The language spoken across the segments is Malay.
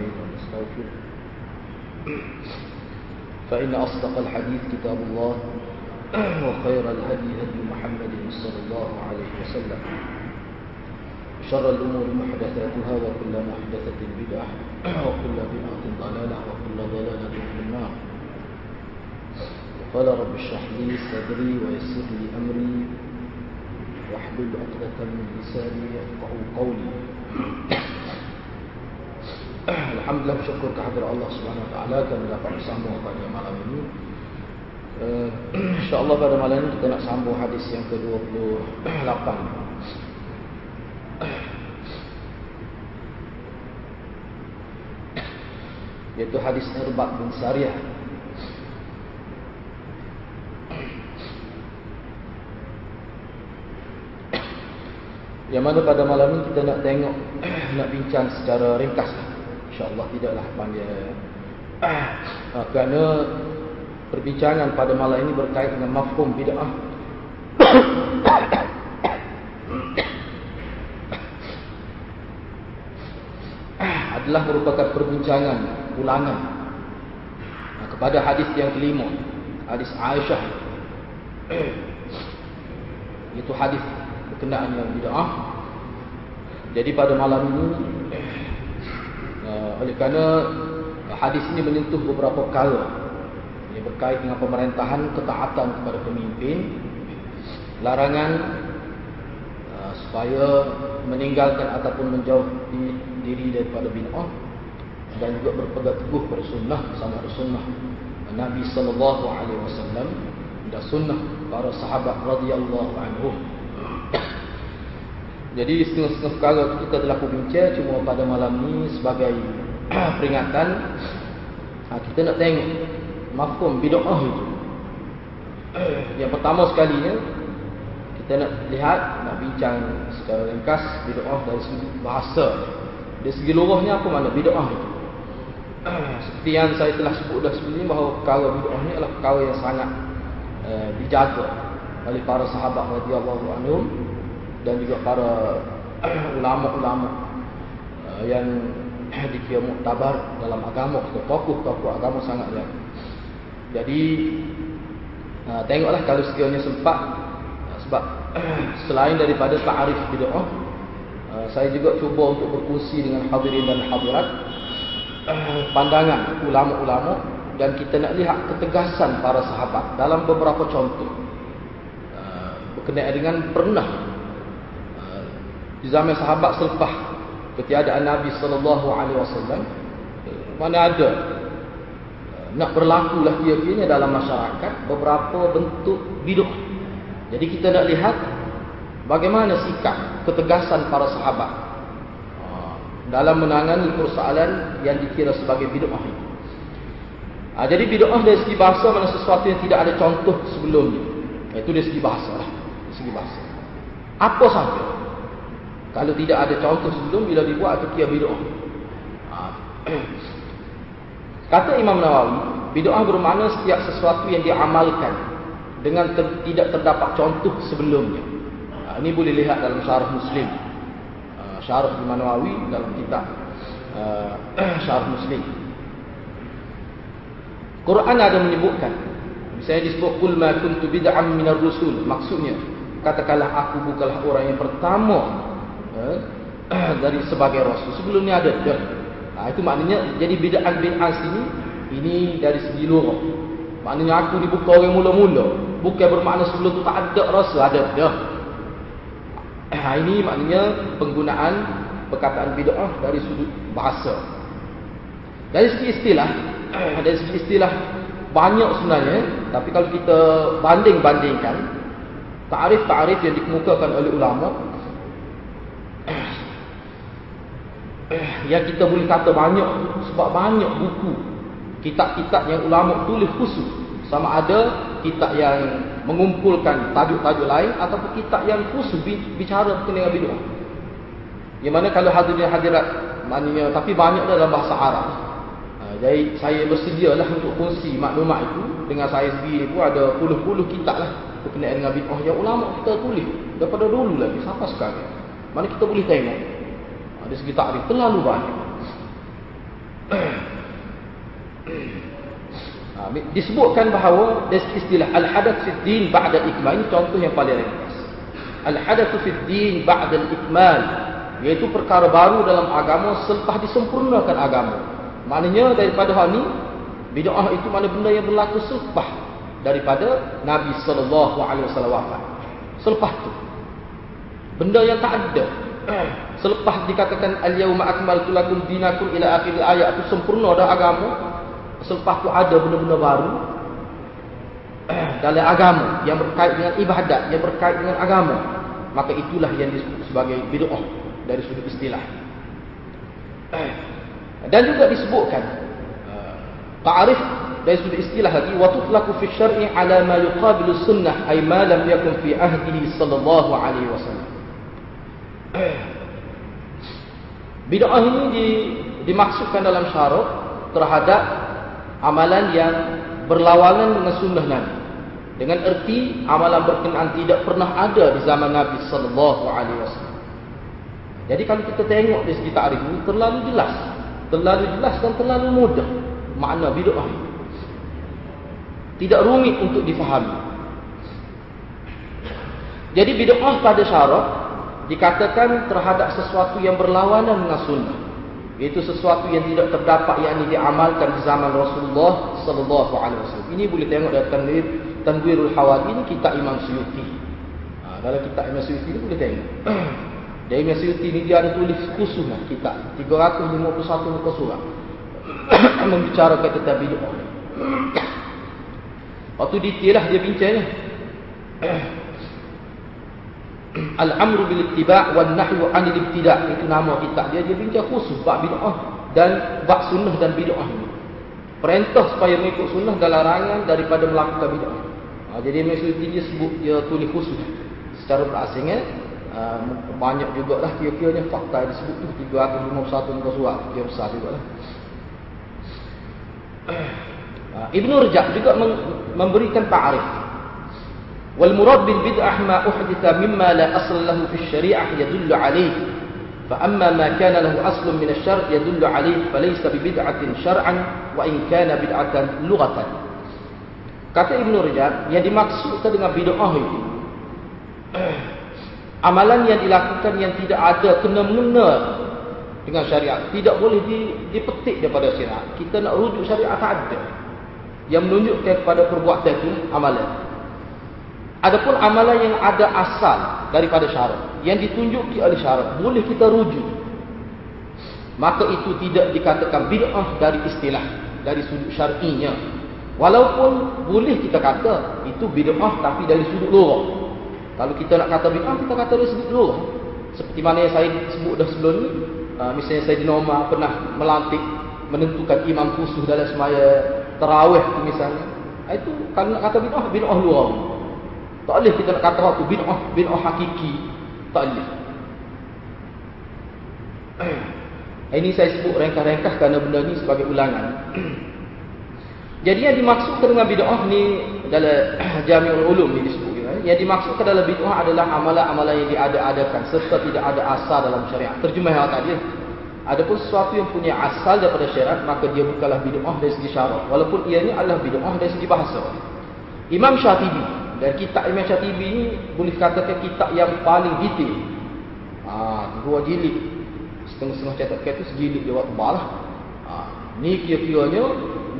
نستعين ونستغفر فإن أصدق الحديث كتاب الله وخير الهدي هدي محمد صلى الله عليه وسلم. شر الأمور محدثاتها وكل محدثة بدعة وكل بدعة ضلالة وكل ضلالة في النار. قال رب اشرح لي صدري ويسر لي أمري واحلل عقدة من لساني يفقه قولي. Alhamdulillah bersyukur kehadiran Allah Subhanahu Wa Taala kami dapat bersama pada malam ini. Uh, InsyaAllah pada malam ini kita nak sambung hadis yang ke-28. Iaitu hadis Irbad bin Sariyah. Yang mana pada malam ini kita nak tengok Nak bincang secara ringkas InsyaAllah tidaklah panjang ha, Kerana Perbincangan pada malam ini berkait dengan mafhum bid'ah. Adalah merupakan perbincangan ulangan ha, Kepada hadis yang kelima Hadis Aisyah. Itu hadis berkenaan dengan bid'ah. Jadi pada malam ini oleh kerana hadis ini menyentuh beberapa perkara. Yang berkait dengan pemerintahan, ketaatan kepada pemimpin, larangan uh, supaya meninggalkan ataupun menjauhi diri daripada bid'ah dan juga berpegang teguh pada sunnah sama sunnah Nabi sallallahu alaihi wasallam dan sunnah para sahabat radhiyallahu anhum jadi setengah-setengah perkara kita telah berbincang cuma pada malam ni sebagai peringatan ha, kita nak tengok mafhum bid'ah itu. Yang pertama sekali kita nak lihat nak bincang secara ringkas bid'ah dari segi bahasa. Dari segi luruhnya apa makna bid'ah itu? Seperti yang saya telah sebut dah sebelum ini bahawa perkara bid'ah ni adalah perkara yang sangat uh, dijaga oleh para sahabat radhiyallahu anhum dan juga para ulama-ulama uh, yang dikira muktabar dalam agama atau tokoh-tokoh agama sangat ya. Jadi uh, tengoklah kalau sekiranya sempat uh, sebab selain daripada ta'arif bid'ah uh, saya juga cuba untuk berkongsi dengan hadirin dan hadirat pandangan ulama-ulama dan kita nak lihat ketegasan para sahabat dalam beberapa contoh berkenaan dengan pernah di zaman sahabat selepas ketiadaan Nabi sallallahu alaihi wasallam mana ada nak berlakulah kira-kiranya dalam masyarakat beberapa bentuk bid'ah. Jadi kita nak lihat bagaimana sikap ketegasan para sahabat dalam menangani persoalan yang dikira sebagai bid'ah ini. Ha, jadi bid'ah dari segi bahasa mana sesuatu yang tidak ada contoh sebelumnya. Itu dari segi bahasa lah. Dari segi bahasa. Apa sahaja kalau tidak ada contoh sebelum bila dibuat itu kia bid'ah. Ha. Kata Imam Nawawi, bid'ah bermakna setiap sesuatu yang diamalkan dengan ter, tidak terdapat contoh sebelumnya. Ha, ini boleh lihat dalam syarah Muslim. Ha, syarah Imam Nawawi dalam kitab uh, syarah Muslim. Quran ada menyebutkan misalnya disebut kul ma kuntu bid'am minar rusul maksudnya katakanlah aku bukanlah orang yang pertama dari sebagai rasul sebelumnya ada dah. Ha, itu maknanya jadi bid'ah bid'ah sini ini dari segi luar. Maknanya aku dibuka orang mula-mula. Bukan bermakna sebelum tu tak ada rasul ada dah. Ha, ini maknanya penggunaan perkataan bid'ah dari sudut bahasa. Dari segi istilah, dari segi istilah banyak sebenarnya, tapi kalau kita banding-bandingkan takrif-takrif yang dikemukakan oleh ulama yang kita boleh kata banyak sebab banyak buku kitab-kitab yang ulama tulis khusus sama ada kitab yang mengumpulkan tajuk-tajuk lain ataupun kitab yang khusus bicara berkenaan dengan bid'ah. Yang mana kalau hadirin hadirat maknanya tapi banyak dalam bahasa Arab. Ha, jadi saya bersedialah untuk kongsi maklumat itu dengan saya sendiri pun ada puluh-puluh kitab lah berkenaan dengan bid'ah yang ulama kita tulis daripada dulu lagi sampai sekarang. Mana kita boleh tengok dari segi takrif terlalu banyak. ha, disebutkan bahawa istilah al-hadath fi din ba'da ikmal ini contoh yang paling ringkas. Al-hadath fi din ba'da ikmal iaitu perkara baru dalam agama selepas disempurnakan agama. Maknanya daripada hal ini bid'ah itu mana benda yang berlaku selepas daripada Nabi sallallahu alaihi wasallam wafat. Selepas tu benda yang tak ada selepas dikatakan al-yauma akmaltu lakum dinakum ila akhir ayat itu sempurna dah agama. Selepas tu ada benda-benda baru dalam agama yang berkait dengan ibadat yang berkait dengan agama maka itulah yang disebut sebagai bid'ah dari sudut istilah. Dan juga disebutkan ta'arif dari sudut istilah lagi wa tutlaqu fi syar'i ala ma yuqabilu sunnah ay ma lam yakun fi ahdihi sallallahu alaihi wasallam Bid'ah ini di, dimaksudkan dalam syarat terhadap amalan yang berlawanan dengan sunnah Nabi. Dengan erti amalan berkenaan tidak pernah ada di zaman Nabi sallallahu alaihi wasallam. Jadi kalau kita tengok di segi takrif ini terlalu jelas, terlalu jelas dan terlalu mudah makna bid'ah ini. Tidak rumit untuk difahami. Jadi bid'ah pada syarat dikatakan terhadap sesuatu yang berlawanan dengan sunnah. Iaitu sesuatu yang tidak terdapat yang diamalkan di zaman Rasulullah sallallahu alaihi wasallam. Ini boleh tengok dalam tanwir tanwirul hawadi ini kitab Imam Suyuti. Ha, dalam kitab Imam Suyuti ini boleh tengok. Dan Imam Suyuti ini dia ada tulis khusus lah kitab. 351 muka surat membicarakan tentang bid'ah. Waktu detail lah dia bincangnya Al-amru bil ittiba' wan nahyu 'anil ibtida' itu nama kitab dia. Dia bincang khusus bab bid'ah dan bab sunnah dan bid'ah. Perintah supaya mengikut sunnah dan larangan daripada melakukan bid'ah. Ha, jadi maksud dia sebut dia tulis khusus. Secara berasingnya uh, banyak jugalah kira-kiranya fakta yang disebut tu. 351 muka surat. Dia besar jugalah. Uh, Ibnu Rajab juga memberikan ta'rif والمراد بالبدعه ما احدث مما لا اصل له في الشريعه يدل عليه فاما ما كان له اصل من الشرع يدل bi bid'atin syar'an wa in kana bid'atan lughatan. Kata Ibnu Rajab yang dimaksudkan dengan bid'ah itu amalan yang dilakukan yang tidak ada kena mengena dengan syariat tidak boleh di, dipetik daripada syariat kita nak rujuk syariat tak ada. Yang menunjukkan kepada perbuatan itu amalan. Adapun amalan yang ada asal daripada syarat yang ditunjuki oleh syarat boleh kita rujuk. Maka itu tidak dikatakan bid'ah dari istilah dari sudut syar'inya. Walaupun boleh kita kata itu bid'ah tapi dari sudut lughah. Kalau kita nak kata bid'ah kita kata dari sudut lughah. Seperti mana yang saya sebut dah sebelum ni, uh, misalnya saya di Noma pernah melantik menentukan imam khusus dalam semaya tarawih misalnya. Itu kalau nak kata bid'ah bid'ah lughah. Tak boleh kita nak kata waktu bid'ah, bid'ah hakiki. Tak boleh. Ini saya sebut rengkah-rengkah kerana benda ni sebagai ulangan. Jadi yang dimaksudkan dengan bid'ah ni dalam Jami'ul Ulum ni disebut. Yang dimaksudkan dalam bid'ah adalah amalan-amalan yang diada-adakan serta tidak ada asal dalam syariat. Terjemah yang tadi. Adapun sesuatu yang punya asal daripada syariat maka dia bukanlah bid'ah dari segi syarat. Walaupun ianya adalah bid'ah dari segi bahasa. Imam Syafi'i dan kitab Imam Syatibi ni boleh katakan kitab yang paling detail. Ha, dua jilid. Setengah-setengah cetakan tu sejilid dia buat tebal lah. Ha, ni kira-kiranya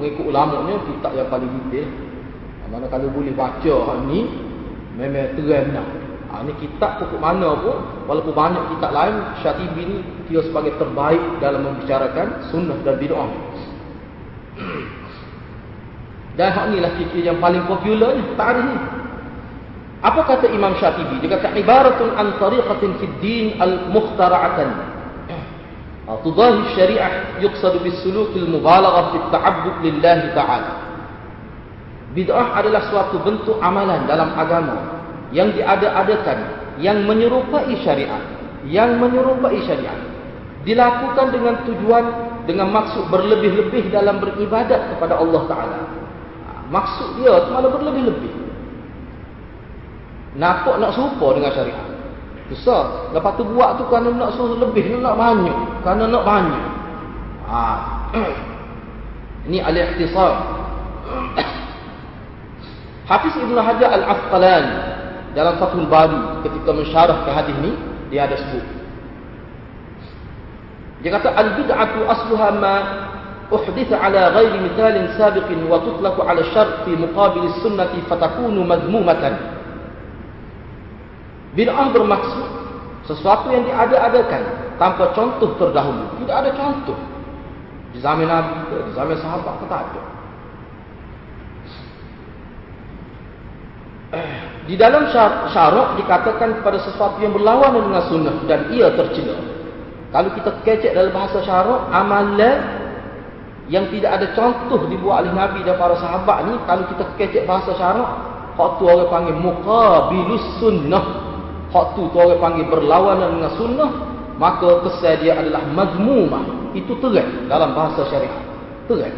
mengikut ulamanya kitab yang paling detail. Ha, mana kalau boleh baca ha, ni memang terang nak. Ha, ni kitab pokok mana pun walaupun banyak kitab lain Syatibi ni kira sebagai terbaik dalam membicarakan sunnah dan bid'ah. Dan hak ni lah kira yang paling popular ni, tarikh ni. Apa kata Imam Syatibi? Dia kata ibaratun an tariqatin fid din al-mukhtara'atan. Ah, tudahi syariah yuqsadu bis sulukil mubalaghah fit ta'abbud lillahi ta'ala. Bid'ah adalah suatu bentuk amalan dalam agama yang diada-adakan yang menyerupai syariat, yang menyerupai syariat. Dilakukan dengan tujuan dengan maksud berlebih-lebih dalam beribadat kepada Allah Taala. Ah, maksud dia malah berlebih-lebih. Nampak nak serupa dengan syariat. Besar. Lepas tu buat tu kerana nak suruh lebih, nak banyak. Kerana nak banyak. Ha, Ini al-ikhtisar. Hafiz Ibn Hajar Al-Asqalani dalam Fathul Bari ketika mensyarah ke hadis ni dia ada sebut. Dia kata al-bid'atu asluha ma uhditha ala ghairi mithalin sabiqin wa tutlaqu ala syart fi muqabil sunnati fatakunu madmumatan. Bid'ah bermaksud sesuatu yang diada-adakan tanpa contoh terdahulu. Tidak ada contoh. Di zaman Nabi, di zaman sahabat kata ada. Di dalam syarak dikatakan kepada sesuatu yang berlawanan dengan sunnah dan ia tercela. Kalau kita kecek dalam bahasa syarak, amalan yang tidak ada contoh dibuat oleh Nabi dan para sahabat ni, kalau kita kecek bahasa syarak, hak tu orang panggil muqabilus sunnah. Hak tu tu orang panggil berlawanan dengan sunnah, maka kesan dia adalah mazmumah. Itu terang dalam bahasa syariah. Terang.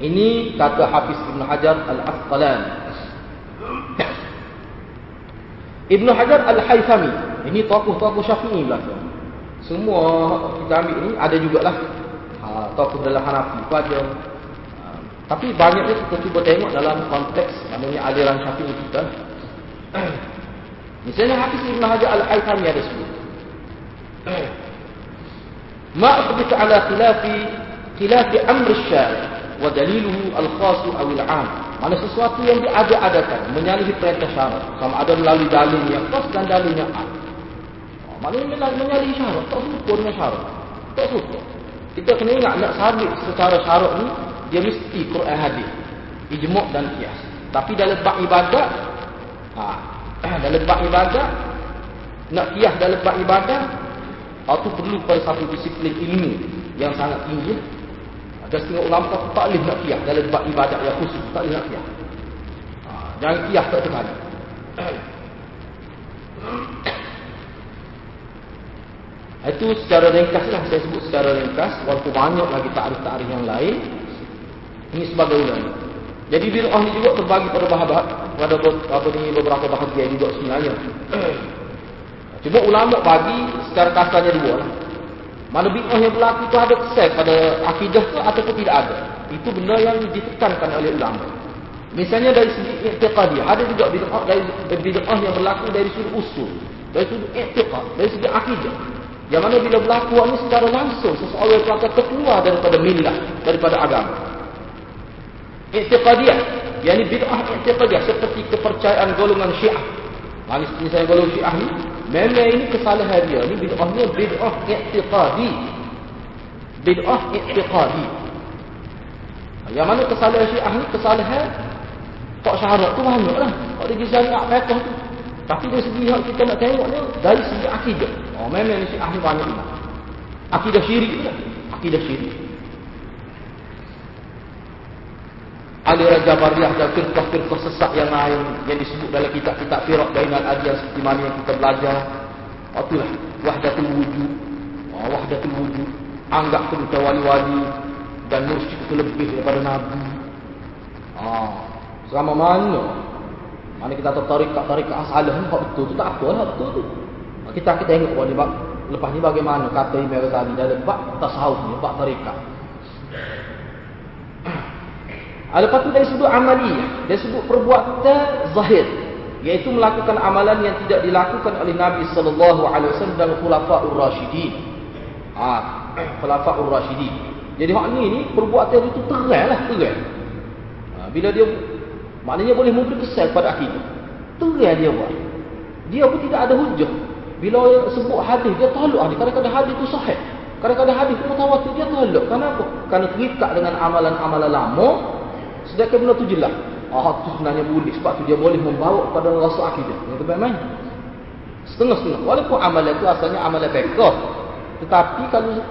Ini kata Hafiz Ibn Hajar Al-Asqalani. Ibn Hajar Al-Haythami. Ini tokoh-tokoh syafi'i belakang. Semua kita ambil ni ada jugalah. Ha, tokoh dalam Hanafi pun ada. Ha, tapi banyaknya kita cuba tengok dalam konteks namanya aliran syafi'i kita. Misalnya Hafiz Ibn Hajar Al-Haythami ada sebut. Ma aqbita ala khilafi khilafi amr syari' wa daliluhu al-khas aw al-'am. Mana sesuatu yang diada-adakan menyalahi perintah syarat. Sama ada melalui dalil yang khas dan dalil yang am. Oh, mana menyalahi syarat. Tak suka dengan syarat. Tak suka. Kita kena ingat nak sabit secara syarat ni, dia mesti Quran hadis. Ijmuk dan kias. Tapi dalam bak ibadat, ha, dalam bak ibadat, nak kias dalam bak ibadat, itu perlu pada satu disiplin ilmu yang sangat tinggi dan setengah ulama tak boleh nak kiah dalam bab ibadat yang khusus. Tak boleh nak kiah. Ha, jangan kiah tak terkali. Itu secara ringkas lah saya sebut secara ringkas. Walaupun banyak lagi tarikh-tarikh yang lain. Ini sebagai ulama. Jadi bid'ah ni juga terbagi pada bahabat pada apa ni beberapa bahagian juga sebenarnya. Cuma ulama bagi secara kasarnya dua lah. Mana bid'ah yang berlaku itu ada kesan pada akidah tu ataupun tidak ada. Itu benda yang ditekankan oleh ulama. Misalnya dari segi i'tiqadi, ada juga bid'ah dari bid'ah yang berlaku dari sudut usul, dari sudut i'tiqad, dari segi akidah. Yang mana bila berlaku ini secara langsung seseorang yang telah keluar daripada milah, daripada agama. I'tiqadiyah, yakni bid'ah i'tiqadiyah seperti kepercayaan golongan Syiah. Manis misalnya golongan Syiah ni Memang ini kesalahan dia. Ini bid'ahnya bid'ah i'tiqadi. Bid'ah i'tiqadi. Yang mana kesalahan syiah ni kesalahan tak syarat tu banyak lah. Tak ada gizal nak fiqah tu. Tapi dari segi yang kita nak tengok ni dari segi akidah. Oh memang ni syiah ni banyak. Akidah syirik lah. Akidah syirik. Aliran Jabariyah dan firqah-firqah sesat yang lain yang disebut dalam kitab-kitab Firaq Bainal Adiyah seperti mana yang kita belajar. Itulah wahdatul wujud. Oh, wahdatul wujud. Anggap kita wali-wali dan mursyid itu lebih daripada Nabi. Ah, selama mana? Mana kita tertarik kat tarik ke asalah ni, betul tu tak apa lah betul tu. Kita kita tengok bahawa lepas ni bagaimana kata Imam Ghazali dalam bab tasawuf ni, bab tarikat. Ada patu dari sudut amali, dari sudut perbuatan zahir, yaitu melakukan amalan yang tidak dilakukan oleh Nabi sallallahu alaihi wasallam dan khulafaur rasyidin. Ah, khulafaur rasyidin. Jadi hak ni ni perbuatan itu teranglah, terang. Ha, bila dia maknanya boleh memberi kesan pada akidah. Terang dia buat. Dia pun tidak ada hujah. Bila sebut hadis dia tolak hadis. Kadang-kadang hadis itu sahih. Kadang-kadang hadis itu mutawatir dia tolak. Kenapa? Karena terikat dengan amalan-amalan lama Sedangkan benda tu jelas. Ah tu sebenarnya boleh sebab tu dia boleh membawa kepada rasa akidah. Yang tu main. Setengah-setengah. Walaupun amalan itu asalnya amalan fiqh. Tetapi kalau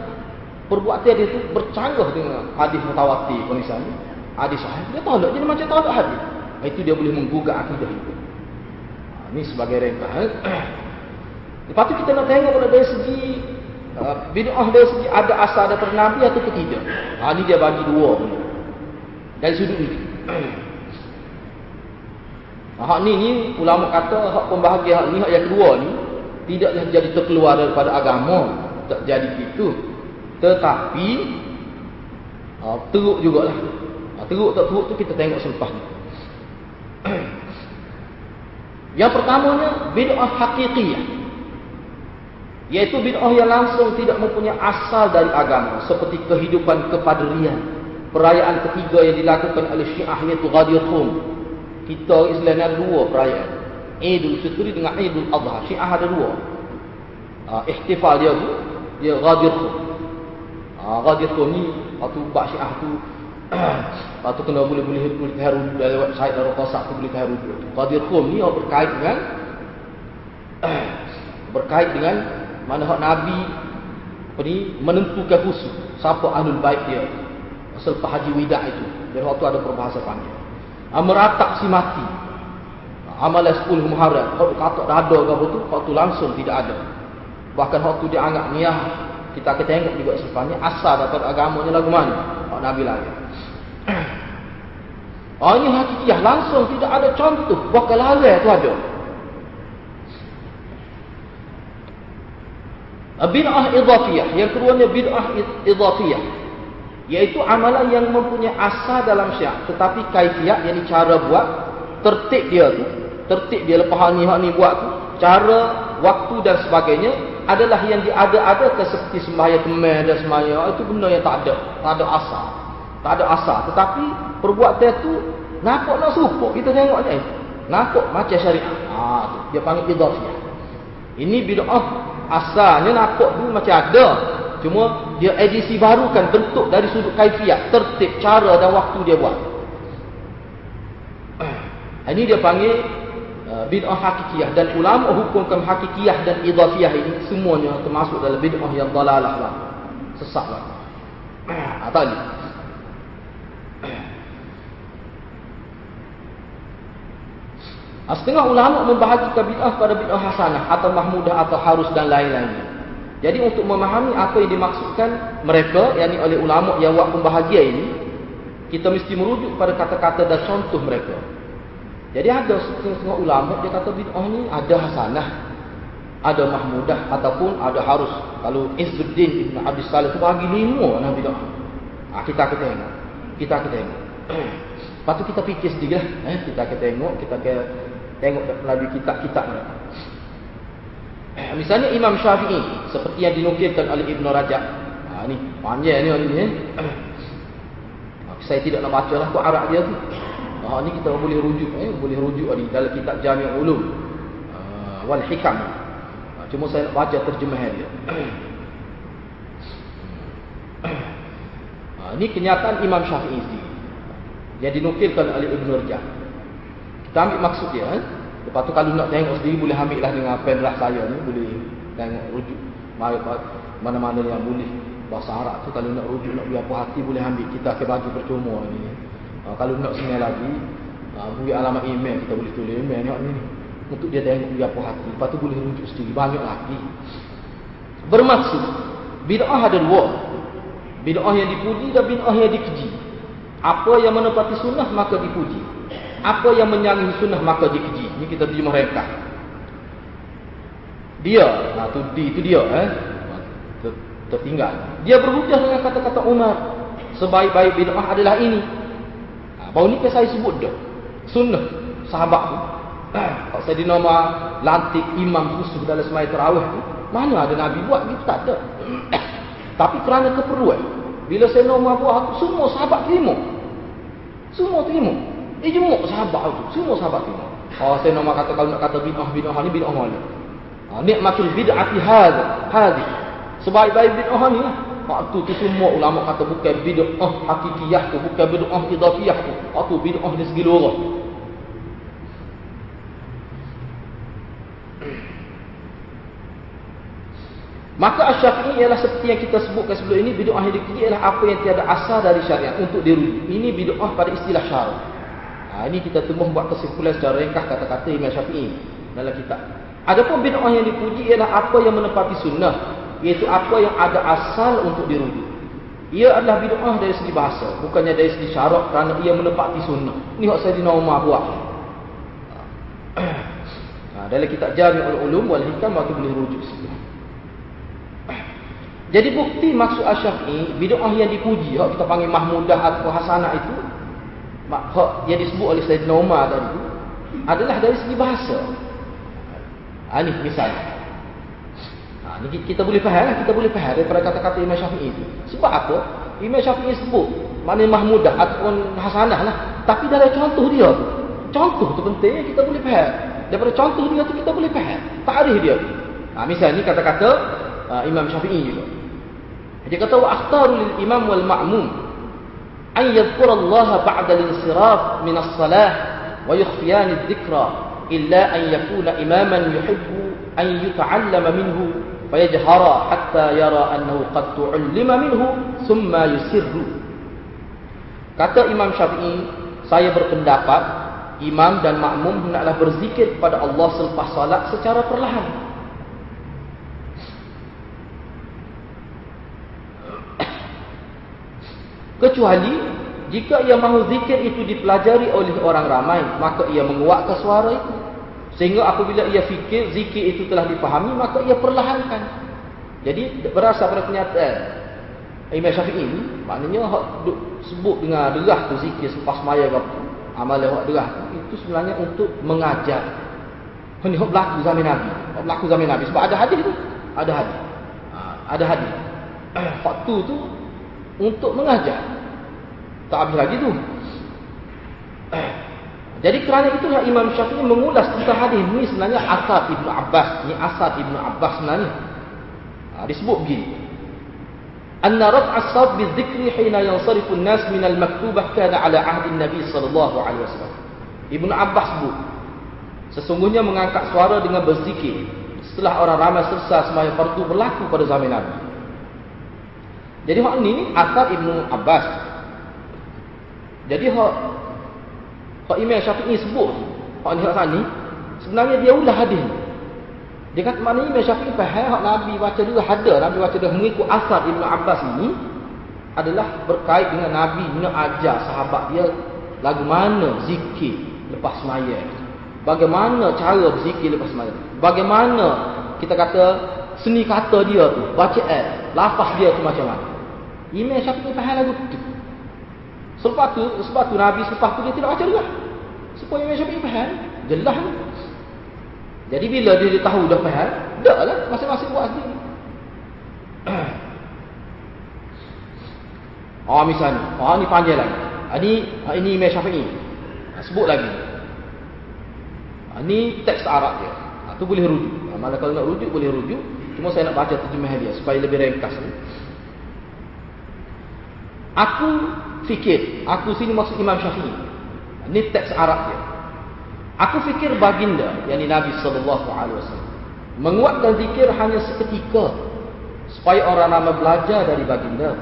perbuatan dia itu bercanggah dengan hadis mutawatir pun misalnya, hadis sahih, dia tolak jadi macam tolak hadis. Itu dia boleh menggugah akidah itu. Ha, ini sebagai ringkas. Lepas tu kita nak tengok pada dari segi uh, bid'ah dari segi ada asal daripada Nabi atau tidak. Ha, ini dia bagi dua dari sudut ini. Hak ni ni ulama kata hak pembahagian hak ni hak yang kedua ni tidaklah jadi terkeluar daripada agama, tak jadi itu. Tetapi Ha, teruk jugalah. Ha, teruk tak teruk tu kita tengok selepas ni. Yang pertamanya bid'ah hakikiyah. Yaitu bid'ah yang langsung tidak mempunyai asal dari agama seperti kehidupan kepaderian. Perayaan ketiga yang dilakukan oleh Syiah iaitu Ghadir Khum. Kita Islam ada dua perayaan. Idul Fitri dengan Idul Adha. Syiah ada dua. Uh, ihtifal dia tu dia Ghadir Khum. Uh, Ghadir Khum ni waktu bab Syiah tu Lepas tu kena boleh-boleh boleh tahu dari website Darul Qasak tu boleh tahu. Qadir Qum ni orang berkait dengan berkait dengan mana hak Nabi apa ni menentukan khusus siapa ahlul bait dia. Selepas Haji Wida itu. Jadi waktu ada perbahasan panjang. Amratak si mati. Amalan 10 Muharram. Kalau kata dah ke apa tu, waktu langsung tidak ada. Bahkan waktu dia anggap niah kita akan tengok juga sepanjang asal daripada agamanya lagu mana. Hak Nabi lahir. Oh ini hakikiyah langsung tidak ada contoh bakal halal tu ada. Bid'ah idhafiyah. Yang keduanya bid'ah idhafiyah. Iaitu amalan yang mempunyai asal dalam syiah. Tetapi kaifiyah, yang cara buat, tertib dia tu. Tertib dia lepas ni, ni buat tu. Cara, waktu dan sebagainya. Adalah yang diada-ada ke seperti sembahyang kemah dan sembahyang. Itu benda yang tak ada. Tak ada asal. Tak ada asal. Tetapi perbuatan itu nampak nak serupa. Kita tengok ni. Nampak macam syariah. Ha, tu. Dia panggil idhafiyah. Ini bid'ah asalnya nampak tu macam ada. Cuma dia edisi barukan bentuk dari sudut kaifiat. Tertib cara dan waktu dia buat. Ini dia panggil uh, bid'ah hakikiyah. Dan ulama hukumkan hakikiyah dan idhafiyah ini semuanya termasuk dalam bid'ah yang dalalah lah. Sesak lah. Atau ni. Ah, setengah ulama membahagikan bid'ah pada bid'ah hasanah atau mahmudah atau harus dan lain-lainnya. Jadi untuk memahami apa yang dimaksudkan mereka, yakni oleh ulama yang buat pembahagian ini, kita mesti merujuk pada kata-kata dan contoh mereka. Jadi ada setengah ulama dia kata bid'ah ni ada hasanah, ada mahmudah ataupun ada harus. Kalau Izzuddin Ibn Abdul Salih bagi lima nah bid'ah. Ah, kita akan tengok. Kita akan tengok. Lepas tu kita fikir sedikit lah. Eh, kita akan tengok, kita akan Tengok melalui kitab-kitab mereka. Eh, misalnya Imam Syafi'i seperti yang dinukilkan oleh Ibn Rajab. Ha ni panjang ni ni. Eh. Saya tidak nak baca lah kuat Arab dia tu. Ha ni kita boleh rujuk eh boleh rujuk ni dalam kitab Jami' Ulum. Uh, wal Hikam. Ha, cuma saya nak baca terjemahan dia. Ha, ini kenyataan Imam Syafi'i sendiri. Yang dinukilkan oleh Ibn Rajab. Kita ambil maksud dia. Eh? Lepas tu kalau nak tengok sendiri boleh ambil lah dengan pen saya ni. Boleh tengok rujuk. Mana-mana yang boleh. Bahasa Arab tu kalau nak rujuk, nak biar hati boleh ambil. Kita akan bagi percuma ni. Uh, kalau nak senang lagi. Uh, beri alamat email kita boleh tulis email ni. ni. Untuk dia tengok biar hati. Lepas tu boleh rujuk sendiri. Banyak lagi. Bermaksud. Bid'ah ada dua. Bid'ah yang dipuji dan bid'ah yang dikeji. Apa yang menepati sunnah maka dipuji apa yang menyalahi sunnah maka dikeji. Ini kita terjemah ringkas. Dia, nah tu di itu dia eh. Tertinggal. Dia berhujah dengan kata-kata Umar. Sebaik-baik bid'ah adalah ini. Baru ni saya sebut dah. Sunnah sahabat tu. Eh, kalau saya dinama lantik imam khusus dalam semai terawih tu, mana ada Nabi buat gitu tak ada. Tapi kerana keperluan, bila saya nama buat semua sahabat terima. Semua terima. Ijmuk sahabat itu. Semua sahabat itu. Oh, saya nak kata kalau nak kata bid'ah bid'ah ni bid'ah mana? Ha, nikmatul bid'ati hadha, hadhi. Sebaik-baik bid'ah ni lah. Waktu tu semua ulama kata bukan bid'ah hakikiyah tu, bukan bid'ah idafiyah tu. Waktu bid'ah ni segi lorah. Maka asyafi'i ialah seperti yang kita sebutkan sebelum ini bid'ah dikiri ialah apa yang tiada asal dari syariat untuk dirujuk. Ini bid'ah pada istilah syariat. Ha, ini kita tunggu buat kesimpulan secara ringkas kata-kata Imam Syafi'i dalam kitab. Adapun bid'ah yang dipuji ialah apa yang menepati sunnah, iaitu apa yang ada asal untuk dirujuk. Ia adalah bid'ah dari segi bahasa, bukannya dari segi syarak kerana ia menepati sunnah. Ini hak saya dina Umar buat. Ha, dalam kitab Jami'ul Ulum wal Hikam waktu boleh rujuk sikit. Jadi bukti maksud Asy-Syafi'i bid'ah yang dipuji, hak kita panggil mahmudah atau hasanah itu, hak yang disebut oleh Sayyidina Umar tadi adalah dari segi bahasa. Ha, ini misalnya. Ha, ini kita boleh faham, kita boleh faham daripada kata-kata Imam Syafi'i itu. Sebab apa? Imam Syafi'i sebut mana mahmudah ataupun hasanah lah. Tapi dari contoh dia tu. Contoh tu penting kita boleh faham. Daripada contoh dia tu kita boleh faham. Tarikh dia. Ha, misalnya ni kata-kata uh, Imam Syafi'i juga. Dia kata wa akhtaru lil imam wal ma'mum yadhkura Allah ba'da al-insiraf min as-salah wa yukhfiyan adh-dhikra illa an yakuna imaman yuhibbu an yuta'allama minhu fayajhara hatta yara annahu qad tu'allima minhu thumma yusirru kata Imam Syafi'i saya berpendapat imam dan makmum hendaklah berzikir kepada Allah selepas salat secara perlahan Kecuali jika ia mahu zikir itu dipelajari oleh orang ramai, maka ia menguatkan suara itu. Sehingga apabila ia fikir zikir itu telah dipahami, maka ia perlahankan. Jadi berasal pada kenyataan Imam Syafi'i ini, maknanya hak sebut dengan derah tu zikir selepas maya ke apa, amal hak derah tu, itu sebenarnya untuk mengajar. Ini hak berlaku zaman Nabi. Hak berlaku zaman Nabi. Sebab ada hadis tu. Ada hadis. Ha, ada hadis. Waktu tu untuk mengajar. Tak habis lagi tu. Jadi kerana itulah Imam Syafi'i mengulas tentang hadis ini sebenarnya asal Ibnu Abbas. Ini asal Ibnu Abbas sebenarnya. Ha, disebut begini. Anna raf'a as-sawt bi-dhikri hina yansarifu an-nas min al-maktubah kana ala ahdi Nabi sallallahu alaihi wasallam. Ibnu Abbas sebut sesungguhnya mengangkat suara dengan berzikir setelah orang ramai selesai sembahyang fardu berlaku pada zaman Nabi. Jadi hak ni asal Ibnu Abbas. Jadi hak hak Imam Syafi'i sebut hak ni hak ni sebenarnya dia ulah hadis. Dia kata mana Imam Syafi'i faham hak Nabi baca dulu ada Nabi baca dulu mengikut asal Ibnu Abbas ini adalah berkait dengan Nabi nak ajar sahabat dia lagu mana zikir lepas semaya. Bagaimana cara berzikir lepas semaya. Bagaimana kita kata seni kata dia tu, bacaan, lafaz dia tu macam mana. Imam Syafi'i faham lagu tu. Selepas tu, sebab tu Nabi selepas tu dia tidak baca juga. Supaya Imam Syafi'i faham. Jelas ni. Jadi bila dia, dia tahu dah faham, dah lah masing-masing buat sendiri. Oh misalnya, oh ni panjang lagi. Ini ah, ini Imam Syafi'i. Ah, sebut lagi. Ini ah, teks Arab dia. Itu boleh rujuk. Malah kalau nak rujuk boleh rujuk. Cuma saya nak baca terjemahan dia supaya lebih ringkas. Aku fikir, aku sini maksud Imam Syafi'i. Ini teks Arab dia. Aku fikir baginda, yakni Nabi sallallahu alaihi wasallam, menguatkan zikir hanya seketika supaya orang ramai belajar dari baginda.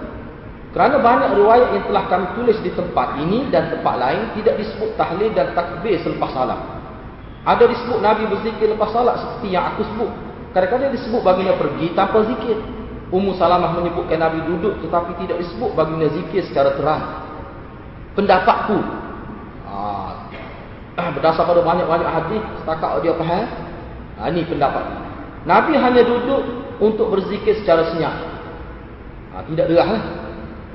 Kerana banyak riwayat yang telah kami tulis di tempat ini dan tempat lain tidak disebut tahlil dan takbir selepas salat. Ada disebut Nabi berzikir lepas salat seperti yang aku sebut. Kadang-kadang disebut baginda pergi tanpa zikir. Ummu Salamah menyebutkan Nabi duduk tetapi tidak disebut baginda zikir secara terang. Pendapatku. Ah, berdasar pada banyak-banyak hadis setakat dia faham. Ha, ini pendapat. Nabi hanya duduk untuk berzikir secara senyap. Ha, tidak derah lah.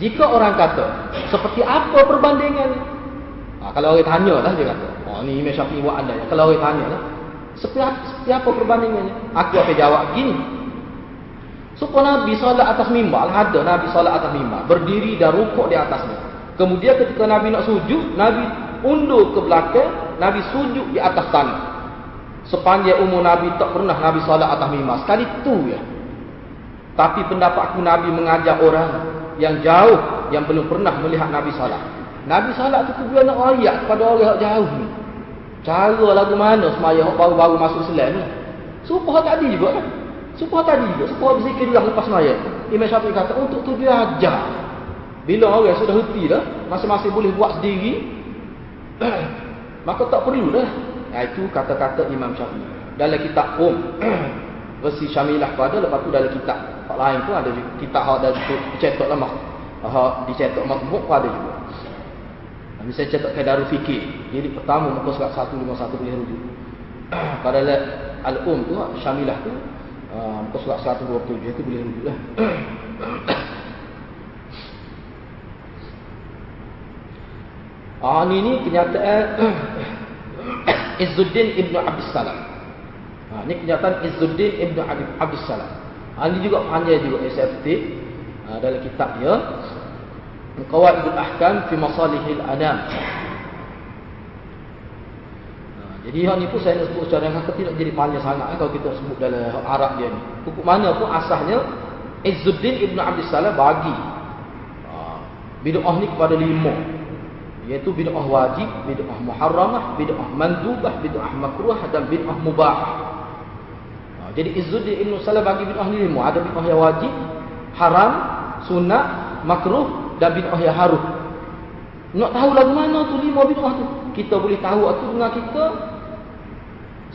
Jika orang kata, seperti apa perbandingan? Ha, kalau orang tanya lah dia kata. Oh, ini Imam Syafi'i buat anda. Kalau orang tanya lah. Seperti, seperti apa perbandingannya? Aku akan jawab gini. Supaya Nabi solat atas mimbar, ada Nabi solat atas mimbar, berdiri dan rukuk di atasnya. Kemudian ketika Nabi nak sujud, Nabi undur ke belakang, Nabi sujud di atas tanah. Sepanjang umur Nabi tak pernah Nabi solat atas mimbar. Sekali itu ya. Tapi pendapatku Nabi mengajak orang yang jauh yang belum pernah melihat Nabi solat. Nabi solat itu dia nak ayat kepada orang yang jauh ni. Cara lagu mana semaya baru-baru masuk Islam ni. Supaya tadi juga kan. Supaya tadi juga, supaya berzikir lepas maya. Imam Syafi'i kata, untuk tu dia ajar. Bila orang sudah henti dah, masing-masing boleh buat sendiri, maka tak perlu dah. Itu kata-kata Imam Syafi'i. Dalam kitab Qum, versi Syamilah pun ada, lepas tu dalam kitab Hak lain pun ada juga. Kitab hak ada dicetak lama. Hak dicetak makmuk pun ada juga. Misalnya cetak Kedarul Fikir. Jadi pertama muka surat 151 boleh rujuk. Pada Al-Um tu, Syamilah tu, muka surat 127 itu boleh rujuk lah. Ah ni kenyataan Izzuddin Ibn Abdus Salam. Ha, ni kenyataan Izzuddin Ibn Abdus Salam. Ini juga panjang juga SFT ha, dalam kitab dia. Qawaidul Ahkam fi Masalihil Adam. Ha, hal ni pun saya nak sebut secara kata tidak jadi panjang sangat eh, kalau kita sebut dalam Arab dia ni. Hukum mana pun asasnya Izzuddin Ibn Abdus Salam bagi ha, bid'ah ni kepada lima yaitu bid'ah wajib, bid'ah muharramah, bid'ah mandubah, bid'ah makruh dan bid'ah mubah. Ha, jadi Izzuddin Ibn Salah bagi bid'ah ni lima. Ada bid'ah yang wajib, haram, sunat, makruh dan bid'ah yang haruh. Nak tahu lagu mana tu lima bid'ah tu? Kita boleh tahu itu dengan kita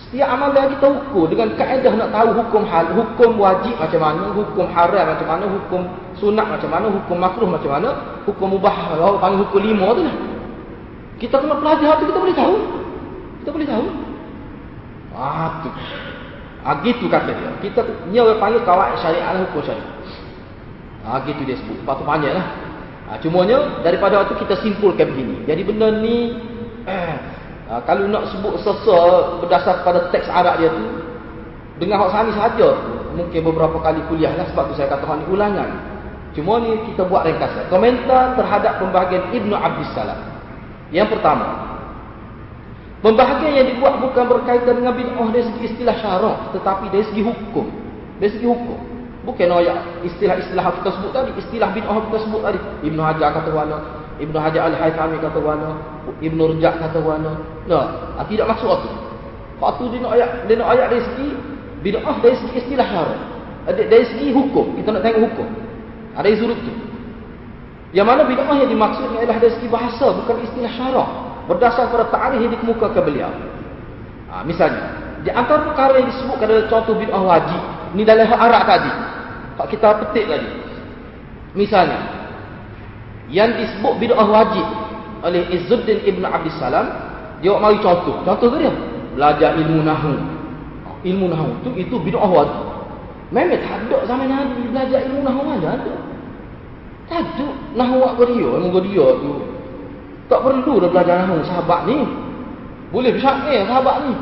setiap amalan kita ukur dengan kaedah nak tahu hukum hal, hukum wajib macam mana, hukum haram macam mana, hukum sunat macam mana, hukum makruh macam mana, hukum mubah, orang panggil hukum lima tu lah. Kita kena pelajar tu kita boleh tahu. Kita boleh tahu. Ah tu. Ah gitu kata dia. Kita ni orang panggil kawan syariat lah hukum syariat. Ah gitu dia sebut. Patut panjang lah. Ah cumanya daripada waktu kita simpulkan begini. Jadi benda ni eh, ah, kalau nak sebut sesuatu berdasar pada teks Arab dia tu dengan hak sani saja mungkin beberapa kali kuliah lah sebab tu saya kata hak ulangan. Cuma ni kita buat ringkasan. Komentar terhadap pembahagian Ibnu Abdus Salam. Yang pertama, pembahagian yang dibuat bukan berkaitan dengan bid'ah dari segi istilah syarak, tetapi dari segi hukum. Dari segi hukum. Bukan ayat istilah-istilah yang kita sebut tadi, istilah bid'ah kita sebut tadi. Ibnu Hajar kata mana, Ibnu Hajar Al-Haythami kata mana, Ibnu Rujak kata mana. Nah, ah, tidak maksud itu. Waktu dia nak ayat, dia nak ayat dari segi bid'ah dari segi istilah syarak. Dari segi hukum, kita nak tengok hukum. Ada yang suruh tu. Yang mana bid'ah yang dimaksud adalah dari segi bahasa bukan istilah syarak berdasar pada ta'rif yang dikemukakan beliau. Ha, misalnya, di antara perkara yang disebutkan adalah contoh bid'ah wajib. Ini dalam Arab tadi. Pak kita petik tadi. Misalnya, yang disebut bid'ah wajib oleh Izzuddin Ibn Abdul Salam, dia mari contoh. Contoh ke dia? Belajar ilmu nahu. Ilmu nahu itu itu bid'ah wajib. Memang tak ada zaman Nabi belajar ilmu nahu mana ada. Tak ada nahu apa dia, emang dia tu. Tak perlu dah belajar nahu sahabat ni. Boleh bersyair sahabat ni.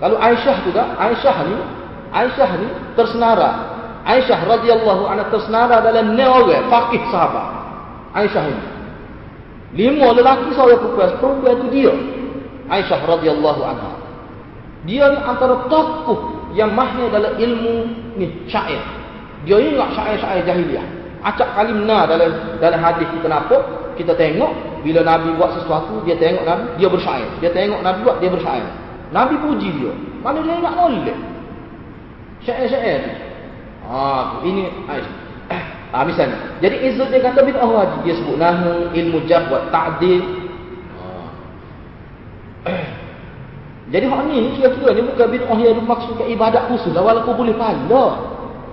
Kalau Aisyah tu tak, Aisyah ni, Aisyah ni tersenara. Aisyah radhiyallahu anha tersenara dalam nawa fakih sahabat. Aisyah ini. Lima lelaki seorang perempuan, perempuan itu dia. Aisyah radhiyallahu anha. Dia ni antara tokoh yang mahir dalam ilmu ni syair. Dia ingat syair-syair jahiliah acak kalimna dalam dalam hadis kita kita tengok bila nabi buat sesuatu dia tengok nabi dia bersyair dia tengok nabi buat dia bersyair nabi puji dia mana dia nak molek syair-syair ah ini ah misalnya jadi izzat dia kata bid'ah wajib dia sebut nahu ilmu jah buat ta'dil jadi hak ni kira-kira ni bukan bid'ah yang dimaksudkan ibadat khusus lah walaupun boleh pahala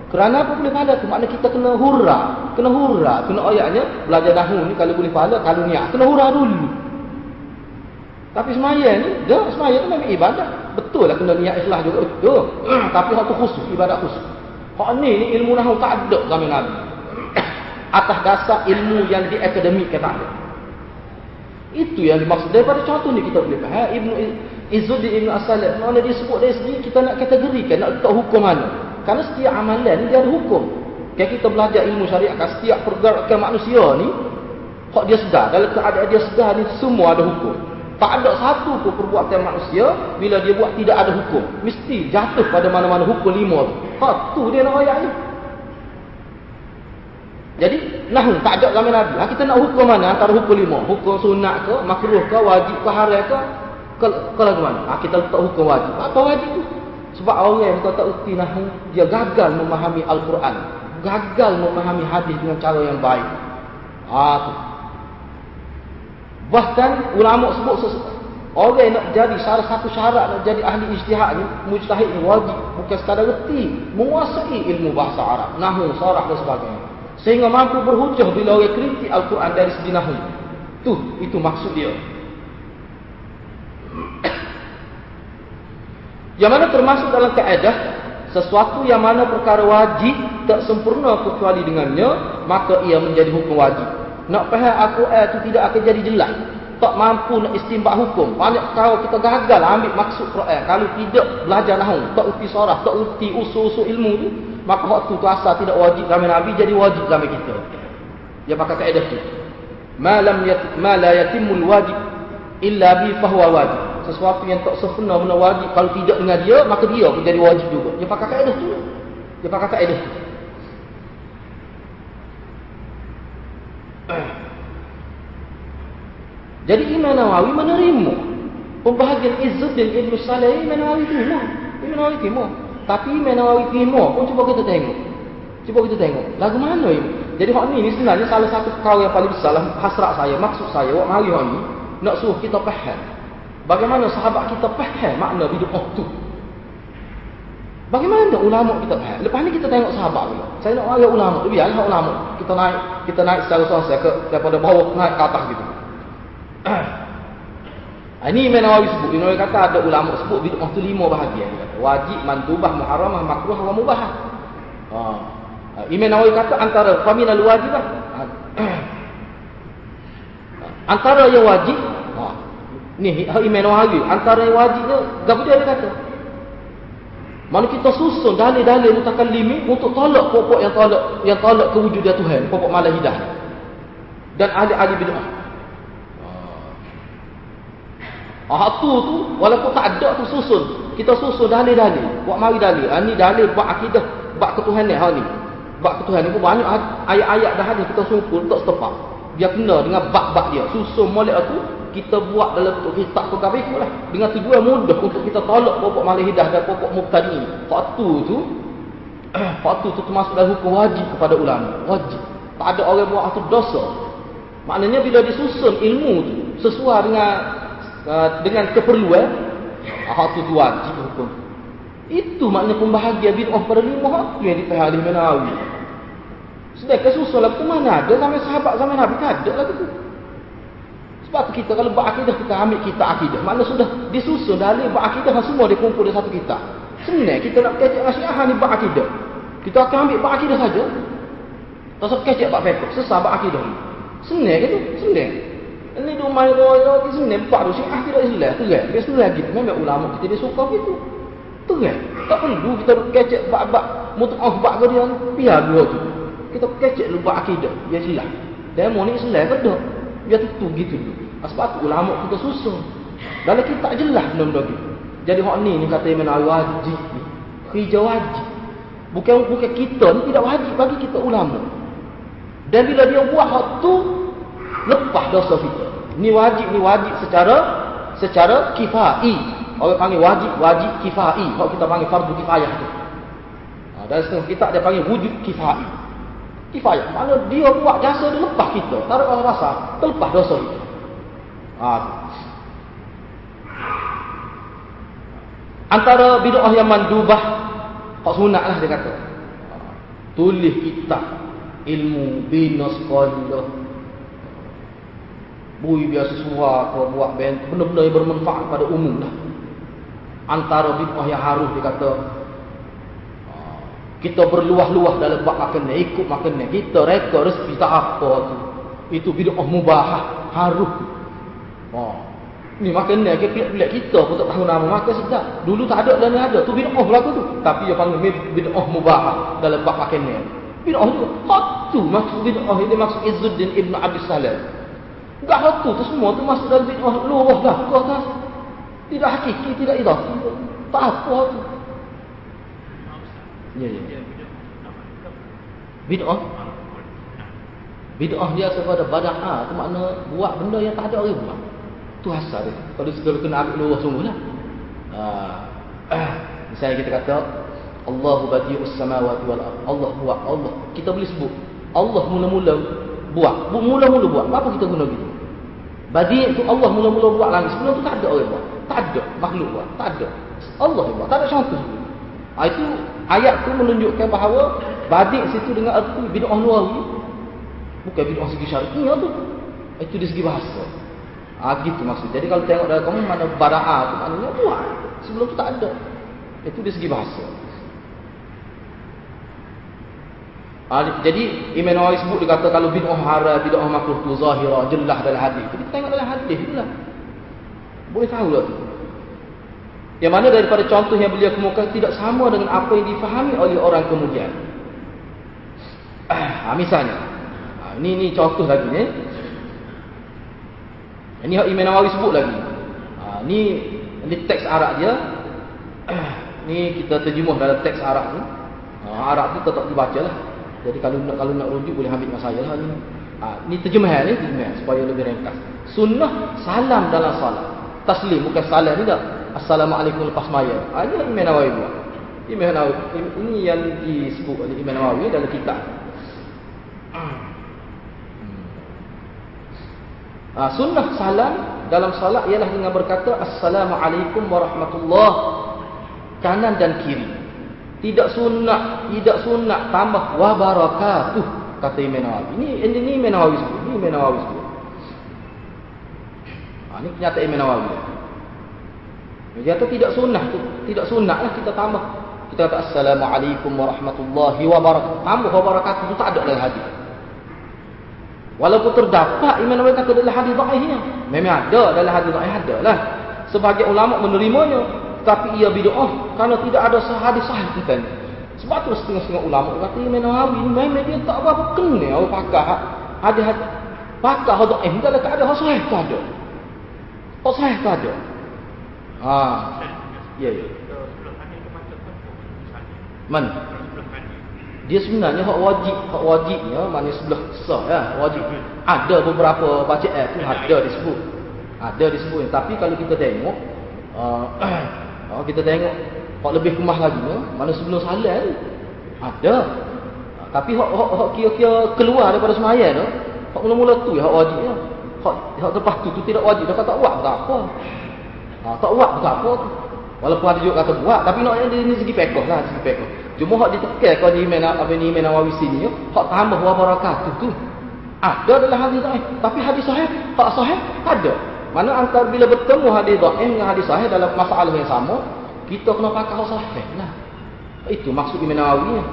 kerana apa boleh pahala tu? Maknanya kita kena hurra. Kena hurra. Kena ayatnya, belajar dahulu ni kalau boleh pahala, kalau niat. Kena hurra dulu. Tapi semaya ni, dah semaya tu memang ibadat. Betul lah kena niat ikhlas juga. Betul. Tapi hak tu khusus, ibadat khusus. Hak ni, ni ilmu nahu tak ada zaman Nabi. Atas dasar ilmu yang di akademik kata ada. Itu yang dimaksud. Daripada contoh ni kita boleh faham. Ibnu Izzuddin Ibn Asalim. Mana dia sebut dari segi, kita nak kategorikan, nak letak hukum mana. Karena setiap amalan dia ada hukum. Kalau kita belajar ilmu syariat kan setiap pergerakan manusia ni kok dia sedar dalam keadaan dia sedar ni semua ada hukum. Tak ada satu pun perbuatan manusia bila dia buat tidak ada hukum. Mesti jatuh pada mana-mana hukum lima tu. Ha tu dia nak ayat ni. Jadi nahu tak ada zaman Nabi. Ha, kita nak hukum mana antara hukum lima? Hukum sunat ke, makruh ke, wajib ke, haram ke? Ke, ke mana? Ha, kita letak hukum wajib. Apa wajib tu? Sebab orang yang kata erti nahu, dia gagal memahami Al-Quran. Gagal memahami hadis dengan cara yang baik. Ah, tu. Bahkan ulama sebut sesuatu. Orang yang nak jadi salah satu syarat nak jadi ahli ijtihad ni, mujtahid ni wajib. Bukan sekadar erti. Menguasai ilmu bahasa Arab. Nahu, sarah dan sebagainya. Sehingga mampu berhujah bila orang kritik Al-Quran dari segi nahu. Tu, itu maksud dia. Yang mana termasuk dalam kaedah sesuatu yang mana perkara wajib tak sempurna kecuali dengannya, maka ia menjadi hukum wajib. Nak faham aku eh tu tidak akan jadi jelas. Tak mampu nak istimbat hukum. Banyak kau kita gagal ambil maksud Quran. Kalau tidak belajar nahwu, tak uti sorah, tak uti usul-usul ilmu tu, maka waktu tu asal tidak wajib zaman Nabi jadi wajib zaman kita. Dia pakai kaedah tu. Ma lam yat ma la yatimul wajib illa bi fahuwa wajib. Sesuatu yang tak sempurna benar wajib kalau tidak dengan dia maka dia pun jadi wajib juga. Dia pakai kaedah tu. Dia pakai kaedah tu. Jadi Imam Nawawi menerima pembahagian Izzuddin Ibn Salih Imam Nawawi terima. Imam Nawawi terima. Tapi Imam Nawawi pun cuba kita tengok. Cuba kita tengok. Lagu mana ini? Jadi hak ni, ni sebenarnya salah satu perkara yang paling besar lah hasrat saya, maksud saya, wak mari hak ni nak suruh kita faham. Bagaimana sahabat kita faham makna bid'ah tu? Bagaimana ulama kita faham? Lepas ni kita tengok sahabat pula. Saya nak ayat ulama tu biarlah ulama. Kita naik kita naik secara sosial ke daripada bawah naik ke atas gitu. Ini Imam Nawawi sebut. Imam Nawawi kata ada ulama sebut bid'ah tu lima bahagian. Wajib, mandubah, muharramah, makruh, wa mubah. Ha. Imam Nawawi kata antara faminal wajibah. antara yang wajib. Ha. Ni Imam Nawawi. Antara yang wajibnya. Gapa dia kata? Mana kita susun dalil-dalil mutakallimi untuk tolak pokok yang tolak yang tolak kewujudan Tuhan, pokok malahidah. Dan ahli-ahli bid'ah. Ah tu walaupun tak ada tu susun. Kita susun dalil-dalil. Buat mari dalil. Ah ni dalil buat akidah, buat ketuhanan ha ni. Buat ketuhanan ni banyak ayat-ayat dah ada kita sumpul tak setepak. Dia kena dengan bab-bab dia. Susun molek tu kita buat dalam bentuk kitab pegawai lah. Dengan tujuan mudah untuk kita tolak pokok malihidah dan pokok mubtadi. Faktu tu faktu tu termasuk dalam hukum wajib kepada ulama. Wajib. Tak ada orang buat itu dosa. Maknanya bila disusun ilmu tu sesuai dengan Uh, dengan keperluan hak tu wajib hukum. Itu makna pembahagian bid'ah pada lima hak tu yang dipahami oleh Nawawi sedangkan susul lah mana ada zaman sahabat zaman Nabi tak ada lagi tu. Sebab tu kita kalau berakidah kita ambil kita akidah. Makna sudah disusun dalil berakidah semua dikumpul di satu kita sebenarnya kita nak kecek nasihat ni berakidah. Kita akan ambil berakidah saja. Tak usah kecek bak fiqh sesat berakidah ni. Sebenarnya gitu sebenarnya ini dua main raya di sini nampak tu syiah tidak Islam terang. Dia sebenarnya gitu. Memang ulama kita dia suka gitu. Terang. Tak perlu kita kecek bak-bak mut'ah bak ke dia biar dua tu. Kita kecek lupa akidah. Dia silap. Demo ni Islam ke tak? Dia tentu gitu tu. Sebab tu ulama kita susun. Dalam kita tak jelas benda-benda gitu. Jadi hak ni ni kata Imam wajib ni. Hijau wajib. Bukan bukan kita ni tidak wajib bagi kita ulama. Dan bila dia buat hak tu lepas dosa kita. Ni wajib ni wajib secara secara kifai. Orang panggil wajib wajib kifai. Kalau kita panggil fardu kifayah tu. Ha, dan setengah kita dia panggil wujud kifai. Kifayah. Mana dia buat jasa dia lepas kita. Tak ada rasa terlepas dosa kita. Ha. Antara bid'ah yang mandubah hak sunat lah dia kata. Ha. Tulis kitab ilmu binas qalillah bui biasa suara atau buat benda-benda yang bermanfaat pada umum lah. Antara bid'ah yang harus dikata ah, kita berluah-luah dalam bab makan ni, ikut makan ni. Kita reka rezeki tak apa tu. Itu bid'ah mubah, harus. Oh. Ni makan ni, pelik-pelik kita pun tak tahu nama makan sedap. Dulu tak ada dan ada. Tu bid'ah berlaku tu. Tapi dia panggil bid'ah mubah dalam bab makan ni. Bid'ah tu. Hak tu maksud bid'ah ini maksud Izzuddin Ibn Abi Salam. Tak satu tu semua tu masuk dalam bid'ah luah dah ke atas. Tidak hakiki, tidak idah. Tak apa tu. Ya, ya. Bid'ah. Bid'ah dia kepada bada'ah. Itu makna buat benda yang tak ada orang buat. Itu asal dia. Kalau segala kena ambil luah semua lah. Ha. Misalnya kita kata, Allahu badi'us samawati wal Allah buat Allah. Kita boleh sebut. Allah mula-mula buat. Mula-mula buat. Apa kita guna gitu? Badi itu Allah mula-mula buat langit. Sebelum tu tak ada orang buat. Tak ada makhluk buat. Tak ada. Allah buat. Tak ada contoh sebelum. Ha, itu ayat tu menunjukkan bahawa badi situ dengan arti bid'ah luar bukan bid'ah segi syariah tu. Itu dari segi bahasa. Ha, gitu maksud. Jadi kalau tengok dalam kamu mana bara'a tu maknanya buat. Sebelum tu tak ada. Itu dari segi bahasa. Ha, jadi Imam Nawawi sebut dia kata kalau bid'ah haram, bid'ah makruh tu zahirah, jelas dalam hadis. Kita tengok dalam hadis pula. Boleh tahu lah. Yang mana daripada contoh yang beliau kemukakan tidak sama dengan apa yang difahami oleh orang kemudian. Ha, misalnya. Ha, ini, ini contoh lagi ni. Ini Imam Nawawi sebut lagi. Ha, ini, ini teks Arab dia. Ini kita terjemuh dalam teks Arab ni. Ha, Arab tu tetap dibaca lah. Jadi kalau nak kalau nak rujuk boleh ambil dengan saya lah ni. Ha, ini terjemahan ni, terjemahan supaya lebih ringkas. Sunnah salam dalam salat. Taslim bukan salam ni tak. Assalamualaikum lepas maya. Ha, ini Imam Nawawi buat. Imam Nawawi ini yang disebut oleh Imam Nawawi dalam kitab. Ha, sunnah salam dalam salat ialah dengan berkata Assalamualaikum warahmatullahi kanan dan kiri. Tidak sunat, tidak sunat tambah wa barakatuh kata Imam Nawawi. Ini ini, Imam Nawawi. Ini Imam Nawawi. Ha, ini kenyataan Imam Nawawi. Dia kata tidak sunnah tu, tidak sunatlah kita tambah. Kita kata assalamualaikum warahmatullahi wabarakatuh. Tambah wa barakatuh itu tak ada dalam hadis. Walaupun terdapat Imam Nawawi kata dalam hadis dhaifnya. Memang ada dalam hadis dhaif ada lah. Sebagai ulama menerimanya, tapi ia bid'ah kerana tidak ada hadis sahih tentang sebab tu setengah-setengah ulama kata Imam Nawawi memang dia tak apa-apa kena orang pakar ada had pakar hadis eh ada hadis sahih tak ada. Hadis sahih tak ada. Ha. Ya ya. Mana dia sebenarnya hak wajib hak wajibnya mana sebelah sah ya wajib. Ada beberapa bacaan tu ada disebut. Ada disebut. Tapi kalau kita tengok uh, Oh, kita tengok hak lebih kemah lagi no? mana sebelum salat ada. Ha, tapi hak hak hak kira-kira keluar daripada sembahyang tu, hak mula-mula tu hak wajib ya. Hak hak lepas tu tu tidak wajib, dah tak buat tak apa. Ha, tak buat tak apa. Walaupun ada juga kata buat, tapi nak yang ini segi pekoh lah, segi pekoh. Cuma hak ditekan kau di mana apa ni mana Nawawi sini, hak tambah wa barakatuh tu. Ada dalam hadis tapi hadis sahih tak sahih ada. Mana antara bila bertemu hadis dhaif dengan hadis sahih dalam masalah yang sama, kita kena pakai sahih lah. Itu maksud Imam Nawawi.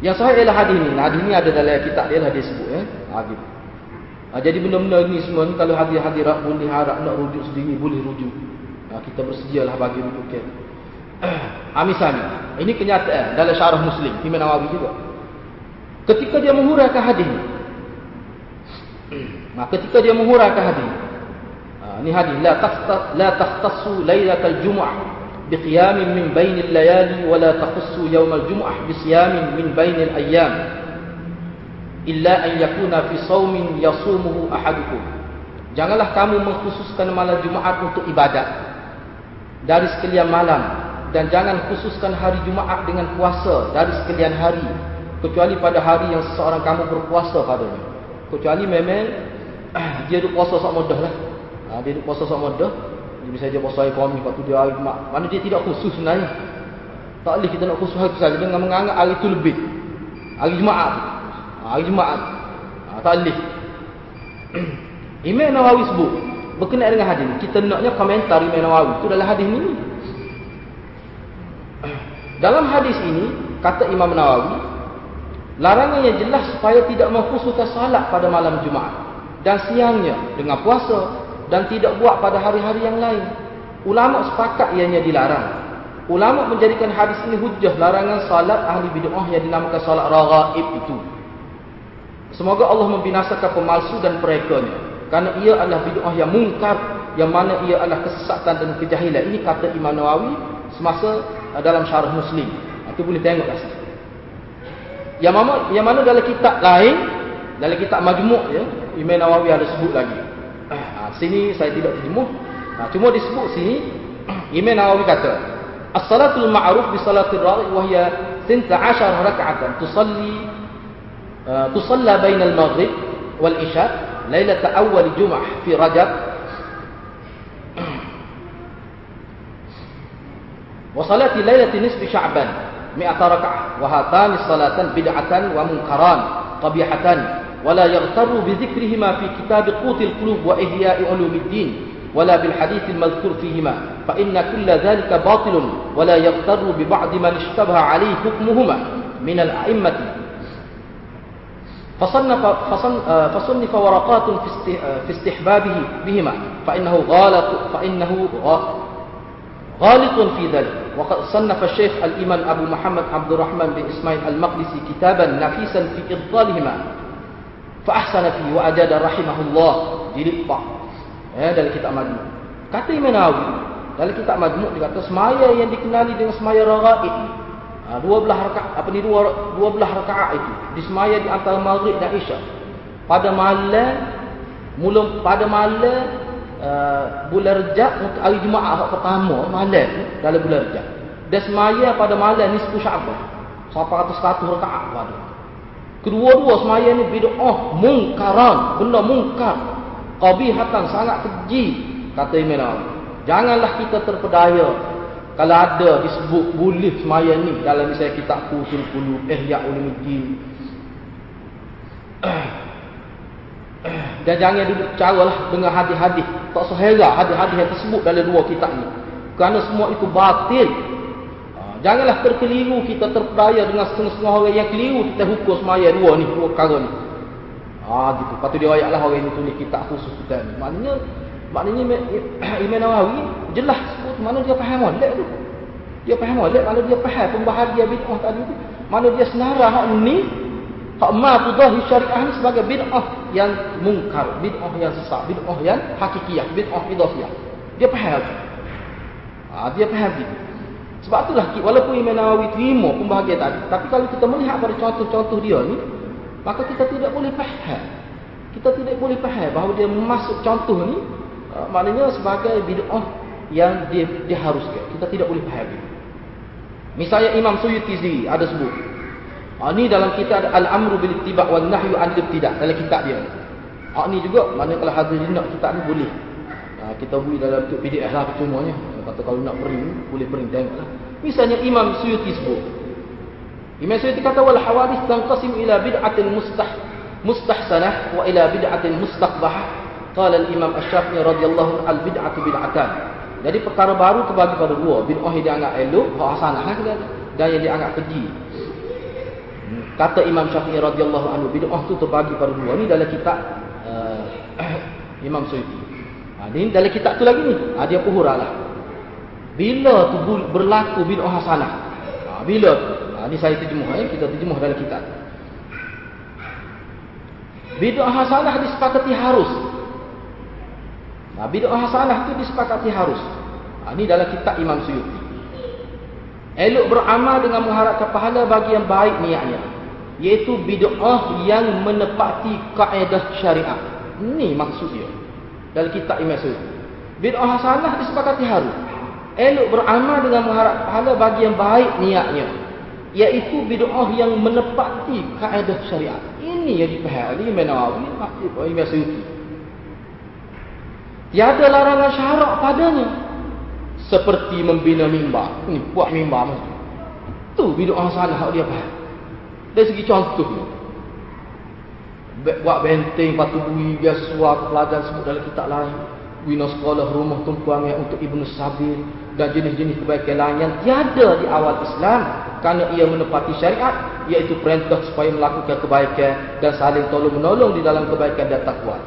Yang sahih ialah hadis ni. Hadis ni ada dalam kitab dia lah dia sebut eh. Hadis. Ha, jadi benda-benda ni semua ni kalau hadis-hadis boleh harap nak rujuk sendiri boleh rujuk. Ha, kita bersedialah bagi rujuk ke. Ha, misalnya, ini kenyataan dalam syarah Muslim Imam Nawawi juga. Ketika dia menguraikan hadis ni, Maka ketika dia menguraikan hadis. Ha, ini hadis la taqtas la taqtasu lailatal jumu'ah biqiyamin min bainil layali wa la taqassu yawmal jumu'ah bisiyamin min bainil ayyam illa an yakuna fi saumin yasumuhu ahadukum. Janganlah kamu mengkhususkan malam Jumaat untuk ibadat dari sekalian malam dan jangan khususkan hari Jumaat dengan puasa dari sekalian hari kecuali pada hari yang seseorang kamu berpuasa padanya. Kecuali memang dia duk puasa sok mudah lah. Ha, dia duk puasa sok mudah. Dia bisa dia puasa ekonomi lepas tu dia mak. Mana dia tidak khusus sebenarnya. Tak boleh kita nak khusus hari saja dengan menganggap hari itu lebih. Hari Jumaat. Ha, hari Jumaat. Ha, tak boleh. Imam Nawawi sebut berkenaan dengan hadis. Kita naknya komentar Imam Nawawi tu dalam hadis ni. Dalam hadis ini kata Imam Nawawi larangan yang jelas supaya tidak mengkhususkan salat pada malam Jumaat dan siangnya dengan puasa dan tidak buat pada hari-hari yang lain. Ulama sepakat ianya dilarang. Ulama menjadikan hadis ini hujah larangan salat ahli bid'ah yang dinamakan salat raghaib itu. Semoga Allah membinasakan pemalsu dan perekanya. Karena ia adalah bid'ah yang mungkar yang mana ia adalah kesesatan dan kejahilan. Ini kata Imam Nawawi semasa uh, dalam syarah Muslim. Itu boleh tengok rasa. Yang mana, yang mana dalam kitab lain, dalam kitab Majmuk ya, Imam Nawawi ada sebut lagi. Ha, sini saya tidak terjemuh. Ha, cuma disebut sini Imam Nawawi kata, "As-salatul ma'ruf bi salatil raghi wa hiya 12 rak'atan tusalli uh, tusalla bain al-maghrib wal isya lailat awal jum'ah fi Rajab wa salati lailat nisfi Sya'ban 100 rak'ah wa hatani salatan bid'atan wa munkaran qabihatan ولا يغتر بذكرهما في كتاب قوت القلوب وإحياء علوم الدين ولا بالحديث المذكور فيهما فإن كل ذلك باطل ولا يغتر ببعض من اشتبه عليه حكمهما min al-a'immati فصنف فصنف ورقات في استحبابه بهما فإنه غالط فإنه غالط في ذلك. وقد صنف الشيخ الإمام أبو محمد عبد الرحمن بن إسماعيل المقدسي كتابا نفيسا في إبطالهما. Fa ahsana fi wa ajada rahimahullah jilid 4. ya dari kitab Majmu'. Kata Imam Nawawi dalam kitab Majmu' dia kata semaya yang dikenali dengan semaya raraib. Ha, dua belah rakaat apa ni dua dua belah rakaat itu disemaya di antara maghrib dan isya Pada malam mula pada malam uh, bulan Rejab untuk hari Jumaat pertama malam dalam bulan Rejab. Dan semaya pada malam nisfu Sya'ban. Sampai 100 rakaat pada kedua-dua semaya ni bid'ah mungkaran benda mungkar. Qabihatan sangat keji kata Imam janganlah kita terpedaya kalau ada disebut boleh semaya ni dalam misalnya kitab Fusul Qulub Ihya Ulumuddin dan jangan duduk caralah dengan hadis-hadis. Tak sehera hadis-hadis yang tersebut dalam dua kitab ni. Kerana semua itu batil Janganlah terkeliru kita terpedaya dengan setengah-setengah orang yang keliru kita hukum semaya dua ni, dua perkara ni. Ah gitu. Patut dia ayatlah orang ini tulis kitab khusus kita ni. Maknanya maknanya Imam Nawawi jelas sebut mana dia faham molek tu. Dia faham molek mana dia faham pembahagian bid'ah tadi tu. Mana dia senara hak ni hak ma tudahi syariah ni sebagai bid'ah yang mungkar, bid'ah yang sesat, bid'ah yang hakikiyah, bid'ah idhafiyah. Dia faham. Ah dia faham gitu. Sebab itulah walaupun Imam Nawawi terima pembahagian tadi, tapi kalau kita melihat pada contoh-contoh dia ni, maka kita tidak boleh faham. Kita tidak boleh faham bahawa dia masuk contoh ni uh, maknanya sebagai bid'ah yang dia diharuskan. Kita tidak boleh faham. Misalnya Imam Suyuti sendiri ada sebut. Ha, ni dalam kitab Al-Amru bil Ittiba' wal Nahyu 'an Ibtida' dalam kitab dia. Ha, ni juga mana kalau hadirin nak kitab ni boleh. Ha, kita beri dalam bentuk PDF lah percumanya. Kata kalau nak print, boleh print tengoklah. Misalnya Imam Suyuti sebut. Imam Suyuti kata wal hawadith tanqasim ila bid'atin mustah mustahsanah wa ila bid'atin mustaqbahah. Qala al-Imam Asy-Syafi'i radhiyallahu al bid'atu bid'atan. Jadi perkara baru terbagi pada dua. Bid'ah yang dianggap elok, hak hasanah dan yang dianggap keji. Kata Imam Syafi'i radhiyallahu anhu bid'ah tu terbagi pada dua. Ini dalam kitab uh, Imam Suyuti. Ha, ini dalam kitab tu lagi ni. Ha, dia puhuralah. Bila tu berlaku bid'ah hasanah? Ha, bila tu? Ha, ini saya terjemuh. Eh? Kita terjemuh dalam kitab. Bid'ah hasanah disepakati harus. Ha, bid'ah hasanah tu disepakati harus. Ha, ini dalam kitab Imam Suyuti. Elok beramal dengan mengharapkan pahala bagi yang baik niatnya. Iaitu bid'ah yang menepati kaedah syariat. Ini maksud dia. Dalam kitab Imam Suyuti. Bid'ah hasanah disepakati harus elok beramal dengan mengharap pahala bagi yang baik niatnya. Iaitu bid'ah yang menepati kaedah syariat. Ini yang dipahami Nawawi Habib Imam Suyuti tiada larangan syarak padanya. Seperti membina mimbar. Ini buat mimbar macam tu. Bid'ah salah dia faham. Dari segi contohnya. Buat benteng patu bui biasa suar pelajaran sebut dalam kitab lain. Bina sekolah rumah tumpuan untuk ibnu sabil dan jenis-jenis kebaikan lain yang tiada di awal Islam kerana ia menepati syariat iaitu perintah supaya melakukan kebaikan dan saling tolong menolong di dalam kebaikan dan takwa.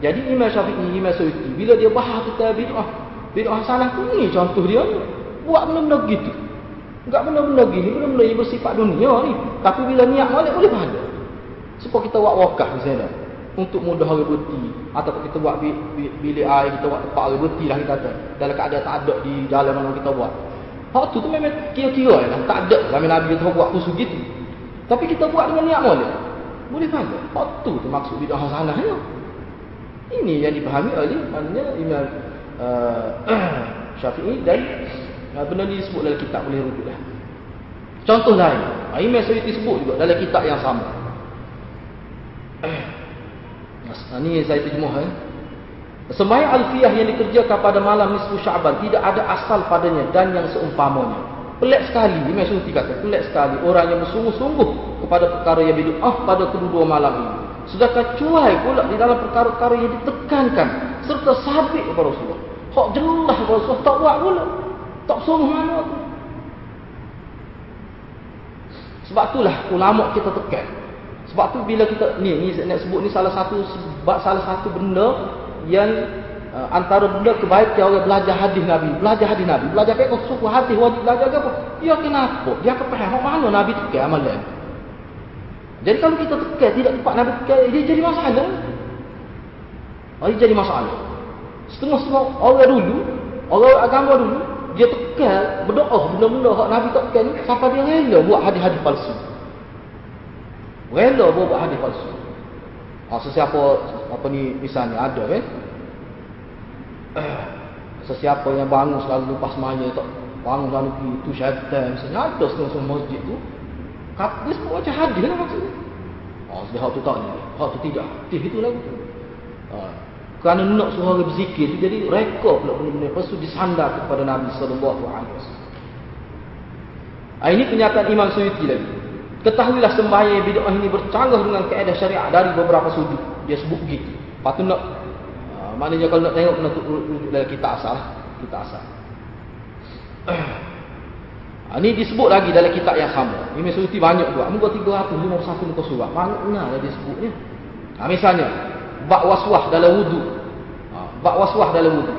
Jadi Imam Syafi'i Imam Suyuti bila dia bahas tentang bid'ah, bid'ah salah tu ni contoh dia buat benda-benda gitu. Enggak benda-benda gini, benda-benda yang bersifat dunia ni. Tapi bila niat balik boleh pahala. Supaya kita buat wakaf misalnya untuk mudah hari berhenti atau kita buat bilik air kita buat tempat hari berhenti lah kita kata. Dalam keadaan tak ada di jalan mana kita buat. Hak tu tu memang kira-kira lah. Tak ada. Kami Nabi kita buat khusus gitu tapi kita buat dengan niat boleh boleh pada hak tu tu maksud bidah hasanah ya. ini yang dipahami oleh maknanya Imam uh, Syafi'i dan uh, benda ni disebut dalam kitab boleh rujuk lah contoh lain. Imam Syafi'i sebut juga dalam kitab yang sama Ha, ini saya. Eh. Sembahyang alfiyah yang dikerjakan pada malam nisfu Syaban tidak ada asal padanya dan yang seumpamanya. Pelik sekali, Imam Syuti kata, pelik sekali orang yang bersungguh-sungguh kepada perkara yang bid'ah pada kedua-dua malam ini. Sedangkan cuai pula di dalam perkara-perkara yang ditekankan serta sabit kepada Rasulullah. Hak jelas kepada Rasulullah tak buat pula. Tak sungguh mana tu. Sebab itulah ulama kita tekan. Sebab tu bila kita ni ni nak sebut ni salah satu sebab salah satu benda yang uh, antara benda kebaikan orang belajar hadis Nabi, belajar hadis Nabi, belajar fiqh suku hadis wajib belajar apa? Ya kenapa? Dia kepaham mana Nabi tekan amalan. Jadi kalau kita tekan tidak tepat Nabi tekan, dia jadi masalah. Oh, jadi masalah. Setengah-setengah orang dulu, orang agama dulu, dia tekan berdoa benda-benda hak Nabi tekan ni sampai dia rela buat hadis-hadis palsu. Rela buat hadis palsu. Ha, sesiapa apa ni misalnya ada kan? Sesiapa yang bangun selalu lepas maya tak bangun lalu pergi tu syaitan misalnya ada setengah-setengah masjid tu kat dia sebut macam hadis lah maksudnya. Ha, sedih tu tak ni. Hak tu tidak. Tih itu tu. Ha, kerana nak orang berzikir tu jadi rekod pula benda-benda lepas tu disandar kepada Nabi sallallahu alaihi wasallam. Ini pernyataan Imam Suyuti lagi. Ketahuilah sembahyang bid'ah ini bercanggah dengan kaedah syariat dari beberapa sudut. Dia sebut begitu. Patut nak uh, maknanya kalau nak tengok kena rujuk dalam kita asal, kita asal. Ha, ini disebut lagi dalam kitab yang sama. Imam Suyuti banyak juga. Muka 351 muka surat. Banyak lah dia sebutnya. Ha, misalnya, bak waswah dalam wudu. Ha, bak waswah dalam wudu.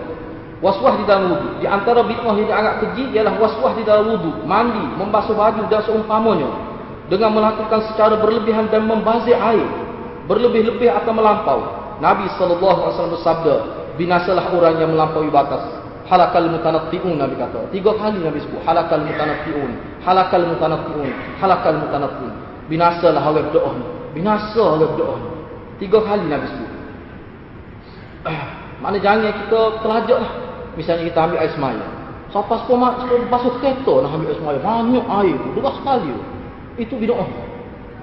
Waswah di dalam wudu. Di antara bid'ah yang agak keji ialah waswah di dalam wudu, mandi, membasuh baju dan seumpamanya dengan melakukan secara berlebihan dan membazir air, berlebih-lebih atau melampau. Nabi wasallam bersabda, binasalah orang yang melampaui batas. Halakal mutanatti'un Nabi kata. Tiga kali Nabi sebut halakal mutanatti'un, halakal mutanatti'un, halakal mutanatti'un. Binasalah berdoa ni. Binasa berdoa ni. Tiga kali Nabi sebut. Mana jangan kita telajak lah. Misalnya kita ambil air semaya. Siapa sepuluh basuh kereta nak ambil air semaya. Banyak air tu. Deras sekali. Itu bid'ah.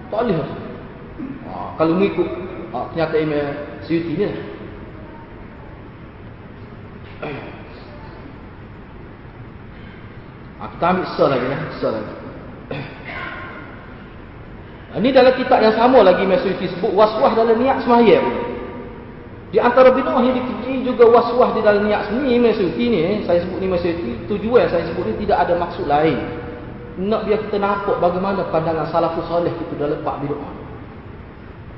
Tak boleh. Ha, kalau mengikut ha, ternyata email Suyuti ni lah. Ha, kita ambil sel lagi lah. Sel lagi. Ini dalam kitab yang sama lagi Imam Suyuti sebut waswah dalam niat semaya di antara bid'ah yang dikeji juga waswah di dalam niat seni Imam Suyuti ni, saya sebut ni Imam Suyuti, tujuan saya sebut ni tidak ada maksud lain. Nak biar kita nampak bagaimana pandangan salafus soleh itu dalam pak bid'ah.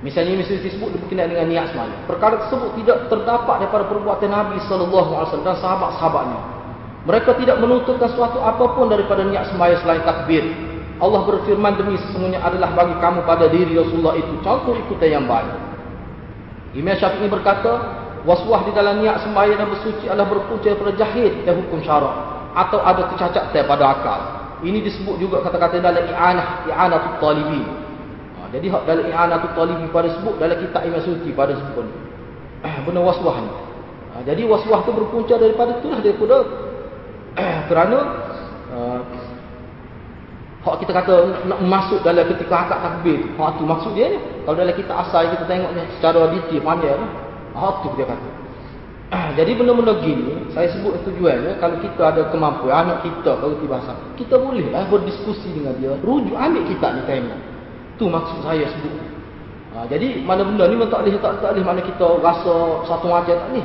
Misalnya Imam Suyuti sebut berkenaan dengan niat semaya. Perkara tersebut tidak terdapat daripada perbuatan Nabi wasallam dan sahabat-sahabatnya. Mereka tidak menuntutkan sesuatu apapun daripada niat semaya selain takbir. Allah berfirman demi sesungguhnya adalah bagi kamu pada diri Rasulullah itu contoh ikutan yang baik. Imam Syafi'i berkata, waswah di dalam niat sembahyang dan bersuci adalah berpunca daripada jahil dan hukum syarak atau ada kecacatan pada akal. Ini disebut juga kata-kata dalam i'anah, i'anatul talibin. Ha, jadi hak dalam i'anatul talibin pada sebut dalam kitab Imam Suci pada sebut benda waswah ni. Ha, jadi waswah tu berpunca daripada itulah daripada kerana uh, Hak kita kata nak masuk dalam ketika akad takbir. Hak tu maksud dia ni. Kalau dalam kita asal kita tengoknya secara detail panjang. Hak tu dia kata. Jadi benda-benda gini, saya sebut tujuannya kalau kita ada kemampuan anak kita kalau tiba bahasa, kita boleh lah berdiskusi dengan dia, rujuk ambil kita ni tengok. Tu maksud saya sebut. Ha, jadi mana benda ni tak boleh tak, tak boleh mana kita rasa satu macam tak ni.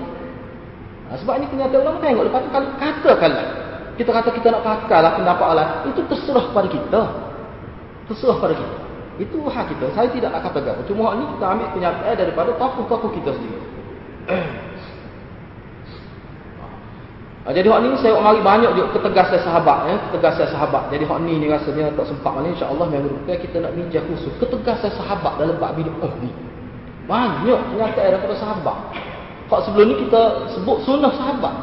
Ha, sebab ni kenyataan ulama tengok lepas tu kalau katakanlah kita kata kita nak pakai lah pendapat Allah. Itu terserah pada kita. Terserah pada kita. Itu hak kita. Saya tidak nak kata apa. Cuma ni kita ambil kenyataan daripada tokoh-tokoh kita sendiri. Ha, jadi hak ni saya mari banyak juga ketegasan sahabat ya, ketegasan sahabat. Jadi hak ni ni rasanya tak sempat ni insya-Allah minggu depan kita nak bincang khusus ketegasan sahabat dalam bab bid'ah ni. Banyak kenyataan daripada sahabat. Hak sebelum ni kita sebut sunnah sahabat.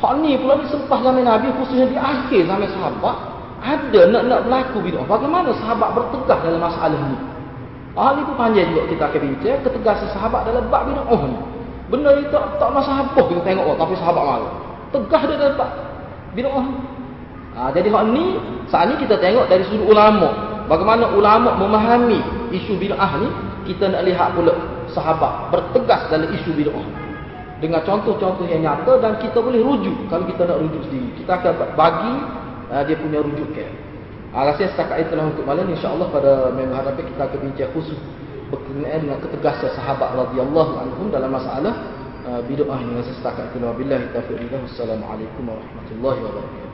Hak ni pula ni selepas zaman Nabi khususnya di akhir zaman sahabat ada nak nak berlaku bid'ah. Bagaimana sahabat bertegah dalam masalah ni? Ni pun panjang juga kita akan bincang ketegasan sahabat dalam bab bid'ah ni. Benda ni tak tak masalah apa kita tengok oh, tapi sahabat malu. Tegah dia bab bid'ah ni. Ha, jadi hak ni saat ni kita tengok dari sudut ulama. Bagaimana ulama memahami isu bid'ah ni kita nak lihat pula sahabat bertegas dalam isu bid'ah dengan contoh-contoh yang nyata dan kita boleh rujuk kalau kita nak rujuk sendiri. Kita akan bagi uh, dia punya rujukan. Uh, rasa setakat itulah untuk malam insya-Allah pada minggu hadapan kita akan bincang khusus berkenaan dengan ketegasan sahabat radhiyallahu anhum dalam masalah uh, bid'ah ini. Rasa setakat itulah billahi taufiq. Wassalamualaikum warahmatullahi wabarakatuh.